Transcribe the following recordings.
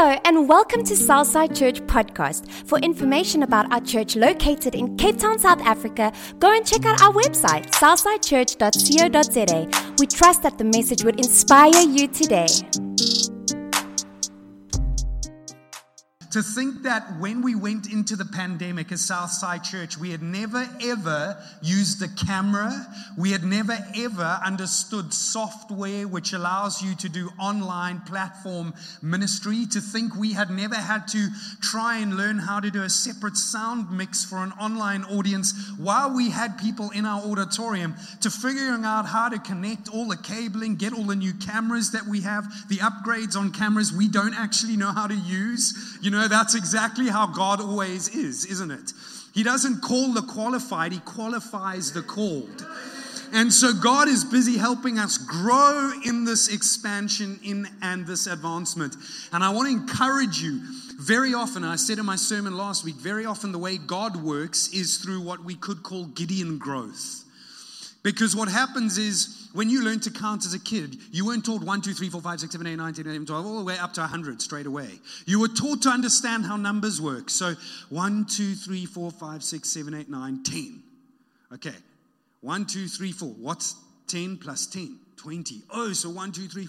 Hello, and welcome to Southside Church Podcast. For information about our church located in Cape Town, South Africa, go and check out our website, southsidechurch.co.za. We trust that the message would inspire you today. To think that when we went into the pandemic as Southside Church, we had never ever used a camera. We had never ever understood software which allows you to do online platform ministry. To think we had never had to try and learn how to do a separate sound mix for an online audience while we had people in our auditorium. To figuring out how to connect all the cabling, get all the new cameras that we have, the upgrades on cameras we don't actually know how to use. You know, know, that's exactly how God always is, isn't it? He doesn't call the qualified, He qualifies the called. And so God is busy helping us grow in this expansion in and this advancement. And I want to encourage you very often, I said in my sermon last week, very often the way God works is through what we could call Gideon growth. Because what happens is when you learn to count as a kid, you weren't taught 1, 2, 3, 4, 5, 6, 7, 8, 9, 10, 11, 12, all the way up to 100 straight away. You were taught to understand how numbers work. So 1, 2, 3, 4, 5, 6, 7, 8, 9, 10. Okay. 1, 2, 3, 4. What's 10 plus 10? 20. Oh, so 1, 2, 3.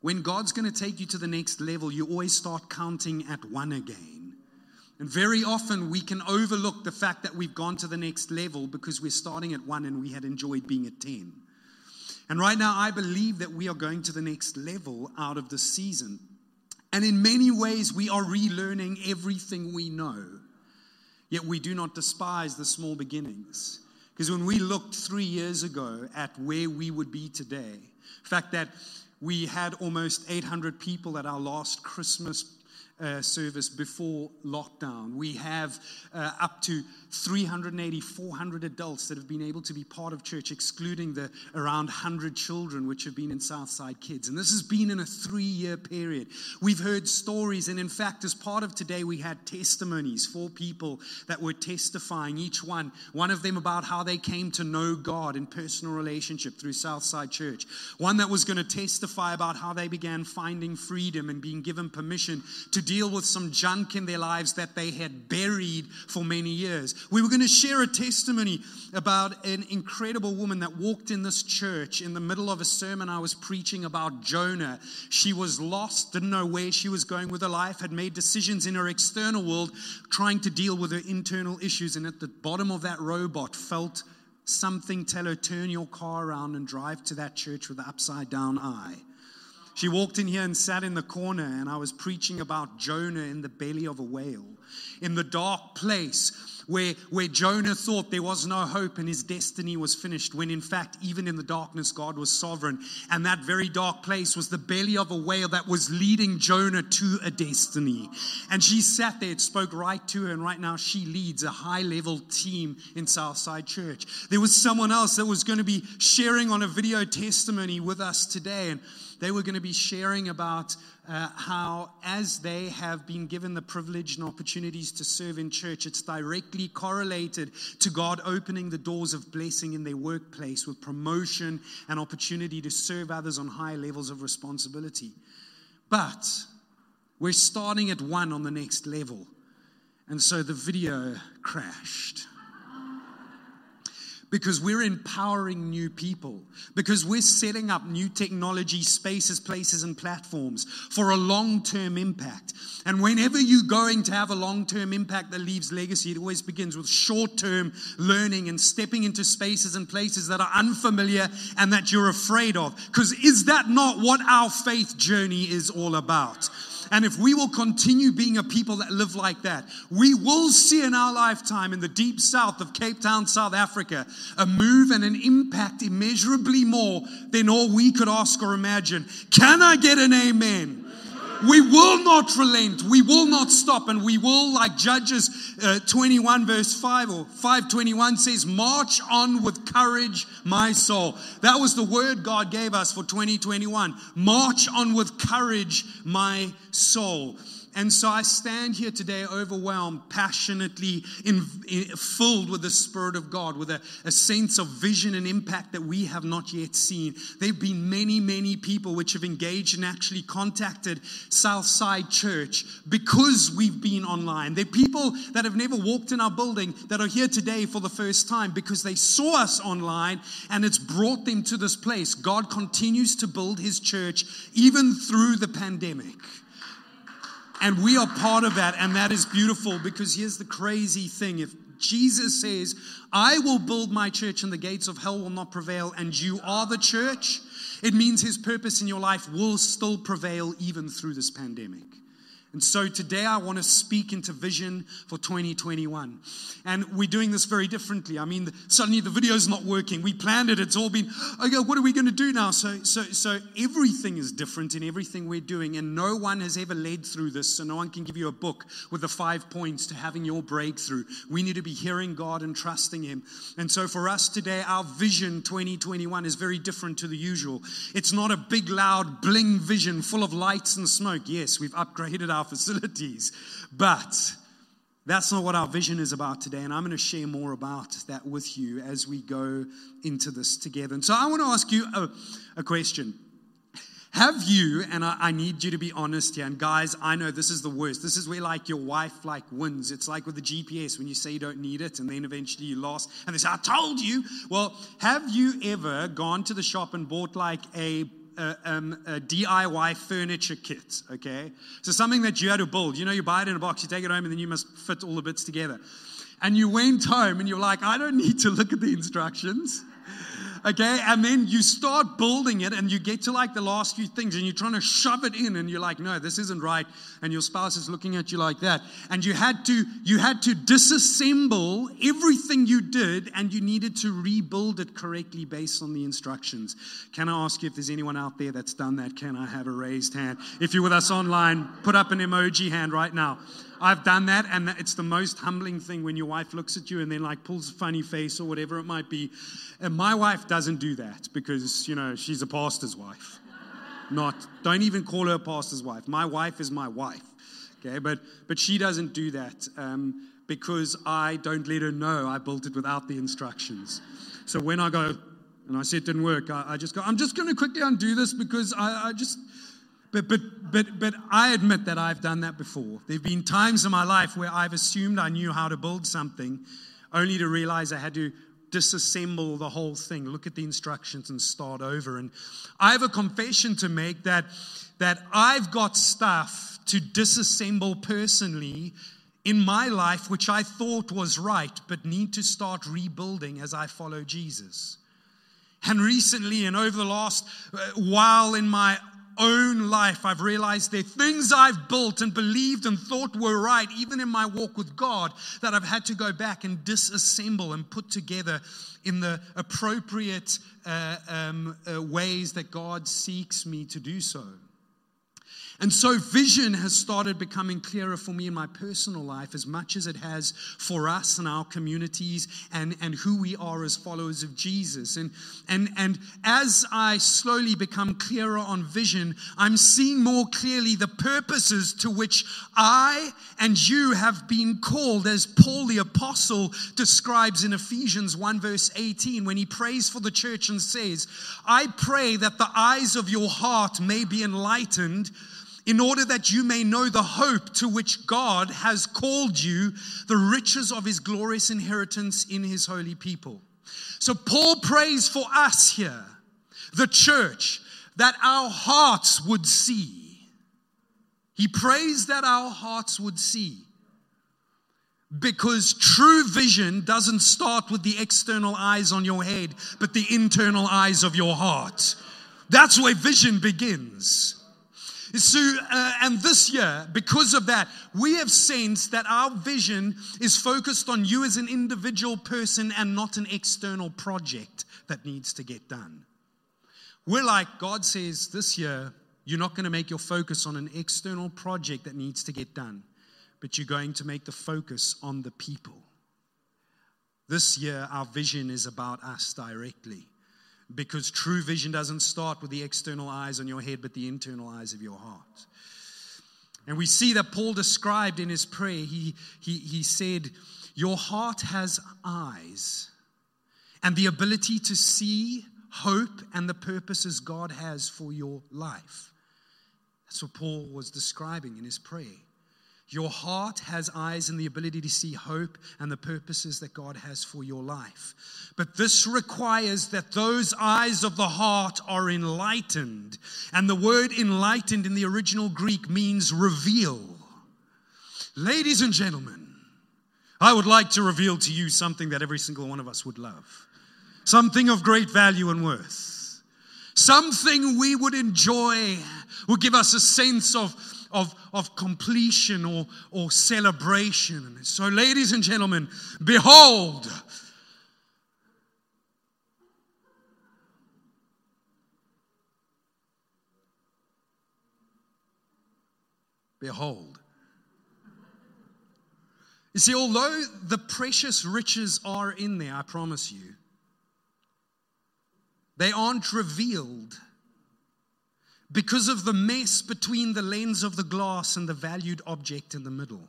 When God's going to take you to the next level, you always start counting at 1 again. And very often we can overlook the fact that we've gone to the next level because we're starting at one and we had enjoyed being at 10. And right now, I believe that we are going to the next level out of the season. And in many ways, we are relearning everything we know. Yet we do not despise the small beginnings. Because when we looked three years ago at where we would be today, the fact that we had almost 800 people at our last Christmas uh, service before lockdown. We have uh, up to 380, 400 adults that have been able to be part of church, excluding the around 100 children which have been in Southside Kids. And this has been in a three year period. We've heard stories, and in fact, as part of today, we had testimonies, four people that were testifying, each one, one of them about how they came to know God in personal relationship through Southside Church, one that was going to testify about how they began finding freedom and being given permission to deal with some junk in their lives that they had buried for many years. We were going to share a testimony about an incredible woman that walked in this church in the middle of a sermon I was preaching about Jonah. She was lost, didn't know where she was going with her life, had made decisions in her external world, trying to deal with her internal issues. And at the bottom of that robot, felt something tell her, turn your car around and drive to that church with the upside down eye. She walked in here and sat in the corner, and I was preaching about Jonah in the belly of a whale, in the dark place where, where Jonah thought there was no hope and his destiny was finished, when in fact, even in the darkness, God was sovereign. And that very dark place was the belly of a whale that was leading Jonah to a destiny. And she sat there, it spoke right to her, and right now she leads a high level team in Southside Church. There was someone else that was going to be sharing on a video testimony with us today. And they were going to be sharing about uh, how, as they have been given the privilege and opportunities to serve in church, it's directly correlated to God opening the doors of blessing in their workplace with promotion and opportunity to serve others on high levels of responsibility. But we're starting at one on the next level. And so the video crashed because we're empowering new people, because we're setting up new technology spaces, places, and platforms for a long term impact. And whenever you're going to have a long term impact that leaves legacy, it always begins with short term learning and stepping into spaces and places that are unfamiliar and that you're afraid of. Because is that not what our faith journey is all about? And if we will continue being a people that live like that, we will see in our lifetime in the deep south of Cape Town, South Africa, a move and an impact immeasurably more than all we could ask or imagine. Can I get an amen? We will not relent. We will not stop. And we will, like Judges uh, 21, verse 5 or 521 says, March on with courage, my soul. That was the word God gave us for 2021. March on with courage, my soul. And so I stand here today overwhelmed, passionately in, in, filled with the Spirit of God, with a, a sense of vision and impact that we have not yet seen. There have been many, many people which have engaged and actually contacted Southside Church because we've been online. There are people that have never walked in our building that are here today for the first time because they saw us online and it's brought them to this place. God continues to build his church even through the pandemic. And we are part of that, and that is beautiful because here's the crazy thing. If Jesus says, I will build my church and the gates of hell will not prevail, and you are the church, it means his purpose in your life will still prevail even through this pandemic. And so today I want to speak into vision for 2021. And we're doing this very differently. I mean, suddenly the video's not working. We planned it, it's all been, okay, what are we going to do now? So, so, so everything is different in everything we're doing. And no one has ever led through this. So no one can give you a book with the five points to having your breakthrough. We need to be hearing God and trusting Him. And so for us today, our vision 2021 is very different to the usual. It's not a big, loud, bling vision full of lights and smoke. Yes, we've upgraded our our facilities. But that's not what our vision is about today. And I'm going to share more about that with you as we go into this together. And so I want to ask you a, a question. Have you, and I, I, need you to be honest here, and guys, I know this is the worst. This is where like your wife like wins. It's like with the GPS when you say you don't need it, and then eventually you lost, and they say, I told you. Well, have you ever gone to the shop and bought like a a, um, a, DIY furniture kit, okay? So something that you had to build. You know, you buy it in a box, you take it home, and then you must fit all the bits together. And you went home and you're like, I don't need to look at the instructions. Okay, and then you start building it, and you get to like the last few things, and you're trying to shove it in, and you're like, no, this isn't right. And your spouse is looking at you like that. And you had to you had to disassemble everything you did, and you needed to rebuild it correctly based on the instructions. Can I ask you if there's anyone out there that's done that? Can I have a raised hand? If you're with us online, put up an emoji hand right now. I've done that, and it's the most humbling thing when your wife looks at you and then like pulls a funny face or whatever it might be. And my wife doesn't do that because you know she's a pastor's wife. Not don't even call her a pastor's wife. My wife is my wife. Okay, but but she doesn't do that um, because I don't let her know I built it without the instructions. So when I go and I say it didn't work, I, I just go. I'm just going to quickly undo this because I, I just but, but, but, but I admit that I've done that before. There have been times in my life where I've assumed I knew how to build something, only to realize I had to disassemble the whole thing, look at the instructions, and start over. And I have a confession to make that, that I've got stuff to disassemble personally in my life, which I thought was right, but need to start rebuilding as I follow Jesus. And recently, and over the last uh, while in my own life, I've realized there are things I've built and believed and thought were right, even in my walk with God, that I've had to go back and disassemble and put together in the appropriate uh, um, uh, ways that God seeks me to do so. And so vision has started becoming clearer for me in my personal life as much as it has for us and our communities and, and who we are as followers of Jesus. And, and, and as I slowly become clearer on vision, I'm seeing more clearly the purposes to which I and you have been called, as Paul the Apostle describes in Ephesians 1, verse 18, when he prays for the church and says, I pray that the eyes of your heart may be enlightened in order that you may know the hope to which God has called you, the riches of his glorious inheritance in his holy people. So, Paul prays for us here, the church, that our hearts would see. He prays that our hearts would see. Because true vision doesn't start with the external eyes on your head, but the internal eyes of your heart. That's where vision begins. So, uh, and this year, because of that, we have sensed that our vision is focused on you as an individual person and not an external project that needs to get done. We're like, God says this year, you're not going to make your focus on an external project that needs to get done, but you're going to make the focus on the people. This year, our vision is about us directly. Because true vision doesn't start with the external eyes on your head, but the internal eyes of your heart. And we see that Paul described in his prayer, he, he, he said, Your heart has eyes and the ability to see hope and the purposes God has for your life. That's what Paul was describing in his prayer. Your heart has eyes and the ability to see hope and the purposes that God has for your life. But this requires that those eyes of the heart are enlightened. And the word enlightened in the original Greek means reveal. Ladies and gentlemen, I would like to reveal to you something that every single one of us would love, something of great value and worth, something we would enjoy, would give us a sense of of, of completion or, or celebration. So, ladies and gentlemen, behold, behold. You see, although the precious riches are in there, I promise you, they aren't revealed because of the mess between the lens of the glass and the valued object in the middle.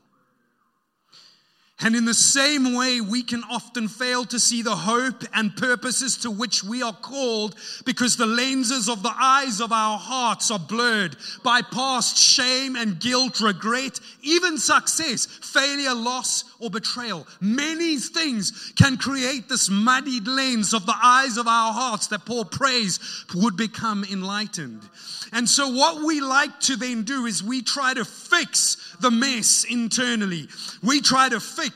And in the same way, we can often fail to see the hope and purposes to which we are called because the lenses of the eyes of our hearts are blurred by past shame and guilt, regret, even success, failure, loss, or betrayal. Many things can create this muddied lens of the eyes of our hearts that Paul prays would become enlightened. And so, what we like to then do is we try to fix the mess internally. We try to fix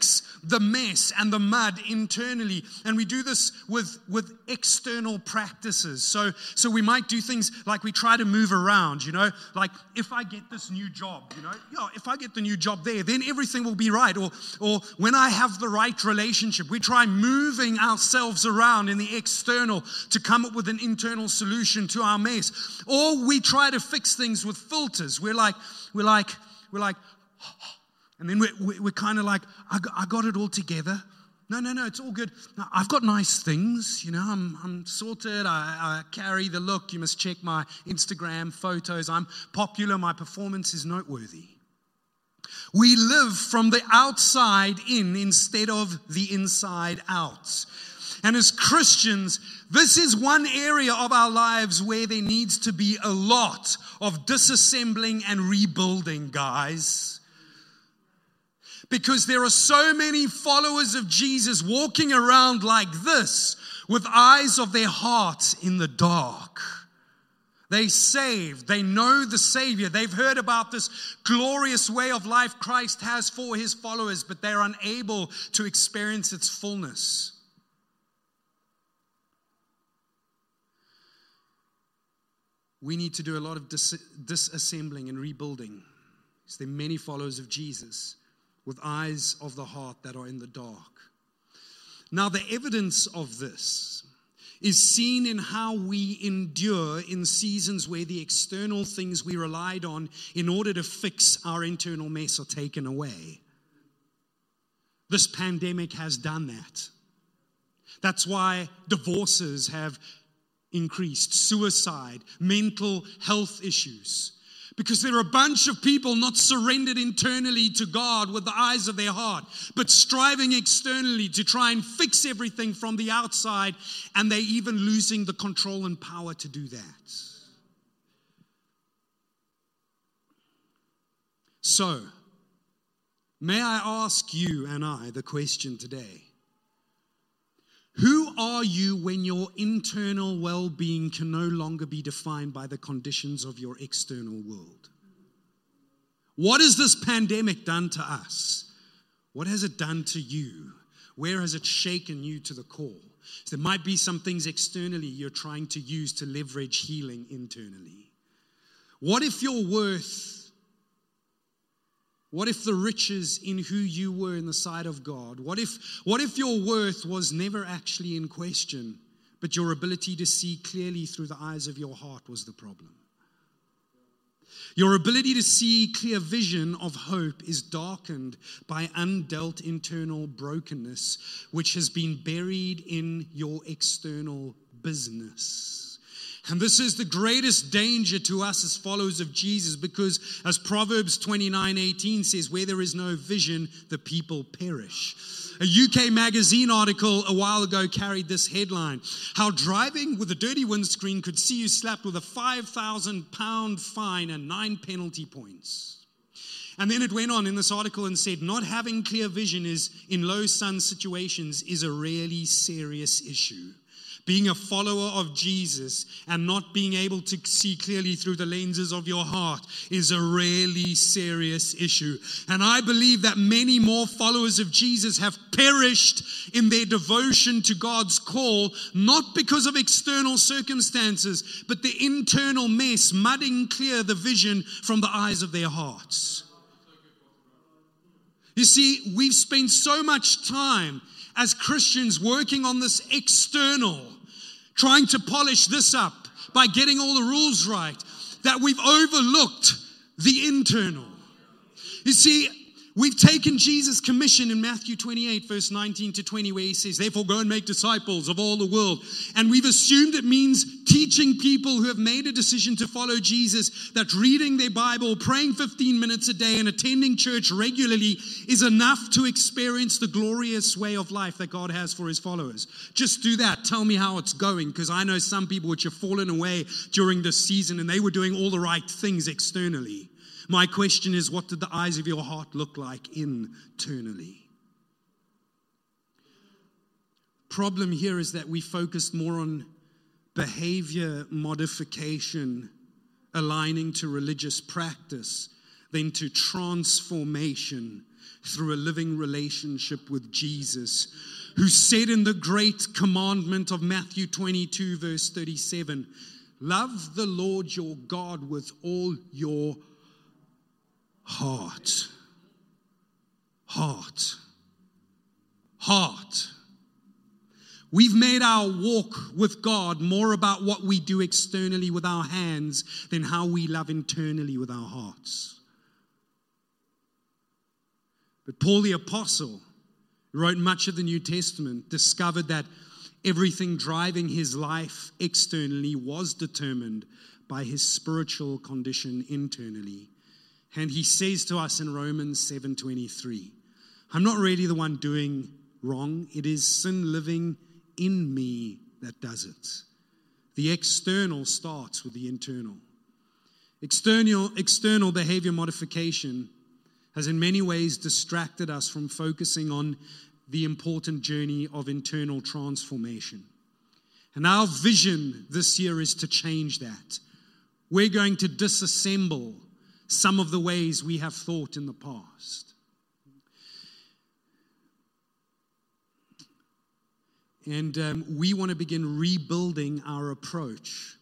the mess and the mud internally. And we do this with, with external practices. So, so we might do things like we try to move around, you know, like if I get this new job, you know, yeah, if I get the new job there, then everything will be right. Or, or when I have the right relationship, we try moving ourselves around in the external to come up with an internal solution to our mess. Or we try to fix things with filters. We're like, we're like, we're like, and then we're, we're kind of like, I got, I got it all together. No, no, no, it's all good. I've got nice things, you know, I'm, I'm sorted. I, I, carry the look. You must check my Instagram photos. I'm popular. My performance is noteworthy. We live from the outside in instead of the inside out. And as Christians, this is one area of our lives where there needs to be a lot of disassembling and rebuilding, guys. Because there are so many followers of Jesus walking around like this with eyes of their heart in the dark. They saved. They know the Savior. They've heard about this glorious way of life Christ has for his followers, but they're unable to experience its fullness. We need to do a lot of dis- disassembling and rebuilding. There are many followers of Jesus with eyes of the heart that are in the dark. Now, the evidence of this is seen in how we endure in seasons where the external things we relied on in order to fix our internal mess are taken away. This pandemic has done that. That's why divorces have increased, suicide, mental health issues. Because there are a bunch of people not surrendered internally to God with the eyes of their heart, but striving externally to try and fix everything from the outside, and they're even losing the control and power to do that. So, may I ask you and I the question today who are you when your internal well being can no longer be defined by the conditions of your external world? What has this pandemic done to us? What has it done to you? Where has it shaken you to the core? So there might be some things externally you're trying to use to leverage healing internally. What if your worth what if the riches in who you were in the sight of God? What if, what if your worth was never actually in question, but your ability to see clearly through the eyes of your heart was the problem? Your ability to see clear vision of hope is darkened by undealt internal brokenness, which has been buried in your external business. And this is the greatest danger to us as followers of Jesus because, as Proverbs 29 18 says, where there is no vision, the people perish. A UK magazine article a while ago carried this headline How driving with a dirty windscreen could see you slapped with a 5,000 pound fine and nine penalty points. And then it went on in this article and said, Not having clear vision is in low sun situations is a really serious issue being a follower of Jesus and not being able to see clearly through the lenses of your heart is a really serious issue. And I believe that many more followers of Jesus have perished in their devotion to God's call, not because of external circumstances, but the internal mess mudding clear the vision from the eyes of their hearts. You see, we've spent so much time as Christians working on this external, trying to polish this up by getting all the rules right, that we've overlooked the internal. You see, We've taken Jesus' commission in Matthew 28, verse 19 to 20, where he says, Therefore, go and make disciples of all the world. And we've assumed it means teaching people who have made a decision to follow Jesus that reading their Bible, praying 15 minutes a day, and attending church regularly is enough to experience the glorious way of life that God has for his followers. Just do that. Tell me how it's going, because I know some people which have fallen away during this season and they were doing all the right things externally. My question is what did the eyes of your heart look like internally? Problem here is that we focused more on behavior modification, aligning to religious practice, than to transformation through a living relationship with Jesus, who said in the great commandment of Matthew 22, verse 37, Love the Lord your God with all your heart. Heart. Heart. We've made our walk with God more about what we do externally with our hands than how we love internally with our hearts. But Paul the Apostle, who wrote much of the New Testament, discovered that everything driving his life externally was determined by his spiritual condition internally. And he says to us in Romans 7:23, I'm not really the one doing wrong. It is sin living in me that does it. The external starts with the internal. External, external behavior modification has in many ways distracted us from focusing on the important journey of internal transformation. And our vision this year is to change that. We're going to disassemble some of the ways we have thought in the past. And um, we want to begin rebuilding our approach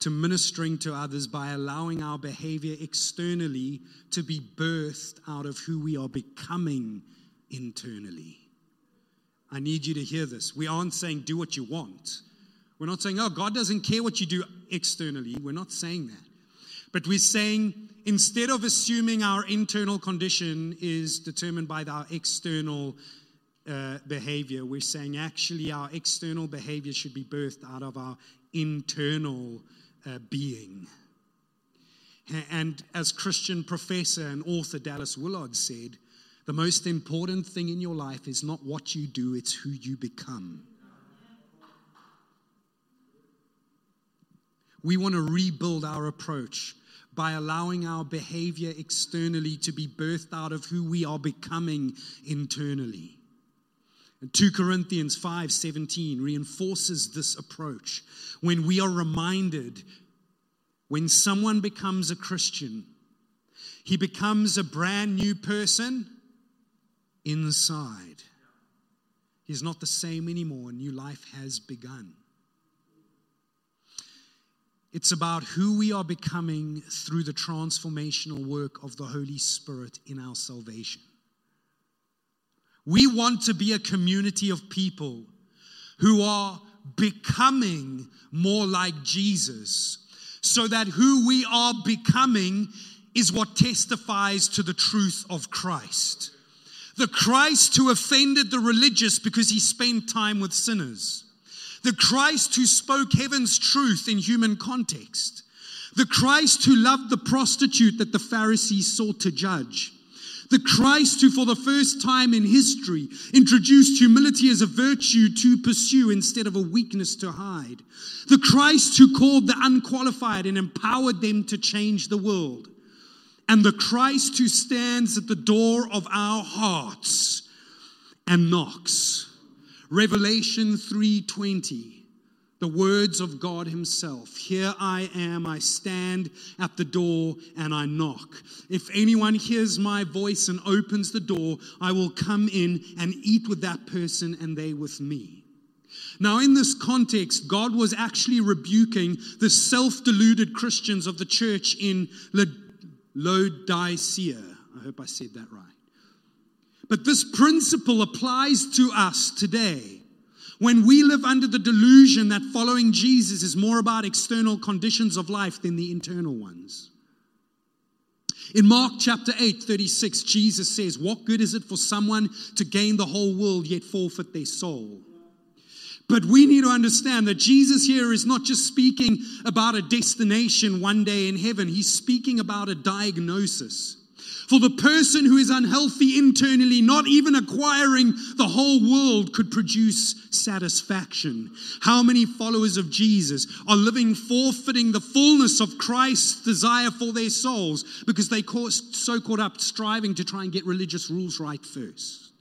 to ministering to others by allowing our behavior externally to be birthed out of who we are becoming internally. I need you to hear this. We aren't saying do what you want. We're not saying, oh, God doesn't care what you do externally. We're not saying that. But we're saying instead of assuming our internal condition is determined by our external uh, behavior, we're saying actually our external behavior should be birthed out of our internal uh, being. And as Christian professor and author Dallas Willard said, the most important thing in your life is not what you do, it's who you become. We want to rebuild our approach by allowing our behavior externally to be birthed out of who we are becoming internally. And 2 Corinthians 5:17 reinforces this approach when we are reminded when someone becomes a Christian he becomes a brand new person inside. He's not the same anymore. New life has begun. It's about who we are becoming through the transformational work of the Holy Spirit in our salvation. We want to be a community of people who are becoming more like Jesus so that who we are becoming is what testifies to the truth of Christ. The Christ who offended the religious because he spent time with sinners The Christ who spoke heaven's truth in human context. The Christ who loved the prostitute that the Pharisees sought to judge. The Christ who, for the first time in history, introduced humility as a virtue to pursue instead of a weakness to hide. The Christ who called the unqualified and empowered them to change the world. And the Christ who stands at the door of our hearts and knocks. Revelation 3:20 the words of God Himself. Here I am, I stand at the door and I knock. If anyone hears my voice and opens the door, I will come in and eat with that person and they with me. Now, in this context, God was actually rebuking the self deluded Christians of the church in Laodicea. I hope I said that right. But this principle applies to us today. When we live under the delusion that following Jesus is more about external conditions of life than the internal ones. In Mark chapter 8, 36, Jesus says, What good is it for someone to gain the whole world yet forfeit their soul? But we need to understand that Jesus here is not just speaking about a destination one day in heaven, he's speaking about a diagnosis. For the person who is unhealthy internally, not even acquiring the whole world could produce satisfaction. How many followers of Jesus are living forfeiting the fullness of Christ's desire for their souls because they so caught up striving to try and get religious rules right first?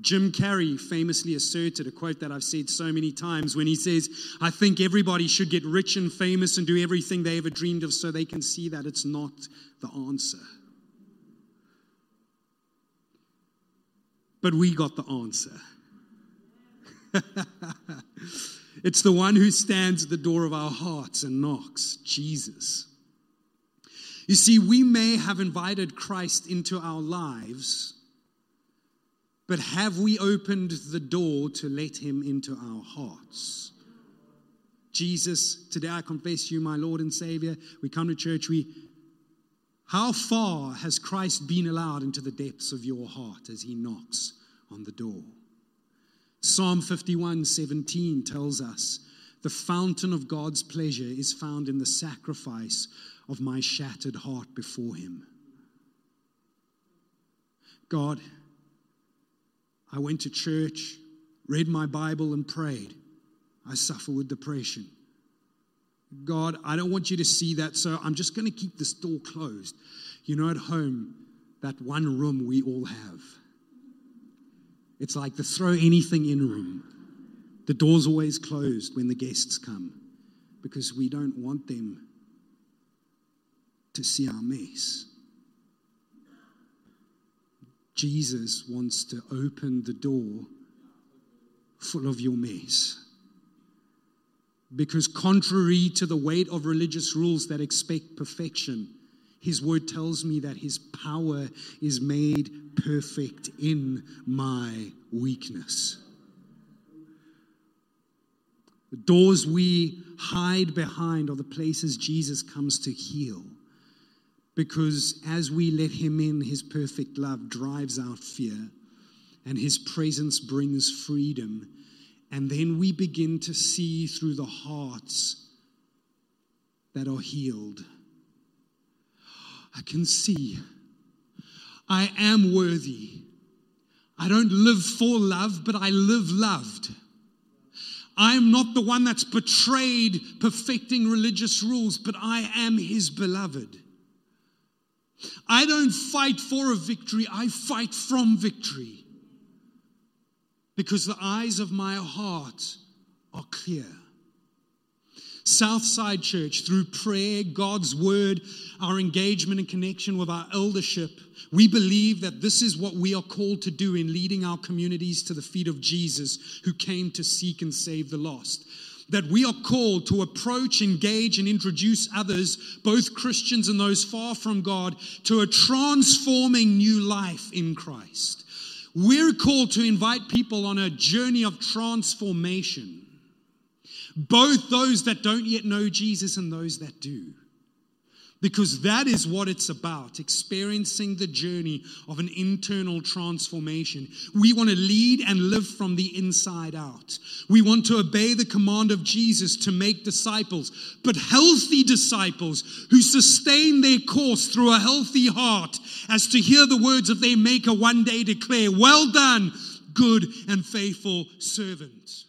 Jim Carrey famously asserted a quote that I've said so many times when he says, I think everybody should get rich and famous and do everything they ever dreamed of so they can see that it's not the answer. But we got the answer. it's the one who stands at the door of our hearts and knocks Jesus. You see, we may have invited Christ into our lives but have we opened the door to let him into our hearts? Jesus, today I confess you, my Lord and Savior. We come to church, we how far has Christ been allowed into the depths of your heart as he knocks on the door? Psalm 51 17 tells us, The fountain of God's pleasure is found in the sacrifice of my shattered heart before him. God, I went to church, read my Bible, and prayed. I suffer with depression. God, I don't want you to see that, so I'm just going to keep this door closed. You know, at home, that one room we all have. It's like the throw anything in room. The door's always closed when the guests come because we don't want them to see our mess. Jesus wants to open the door full of your mess. Because, contrary to the weight of religious rules that expect perfection, his word tells me that his power is made perfect in my weakness. The doors we hide behind are the places Jesus comes to heal. Because as we let Him in, His perfect love drives out fear, and His presence brings freedom. And then we begin to see through the hearts that are healed. I can see I am worthy. I don't live for love, but I live loved. I'm not the one that's betrayed perfecting religious rules, but I am his beloved. I don't fight for a victory, I fight from victory. Because the eyes of my heart are clear. Southside Church, through prayer, God's word, our engagement and connection with our eldership, we believe that this is what we are called to do in leading our communities to the feet of Jesus, who came to seek and save the lost that we are called to approach, engage, and introduce others, both Christians and those far from God, to a transforming new life in Christ. We're called to invite people on a journey of transformation, both those that don't yet know Jesus and those that do. Because that is what it's about experiencing the journey of an internal transformation. We want to lead and live from the inside out. We want to obey the command of Jesus to make disciples, but healthy disciples who sustain their course through a healthy heart, as to hear the words of their Maker one day declare, Well done, good and faithful servant.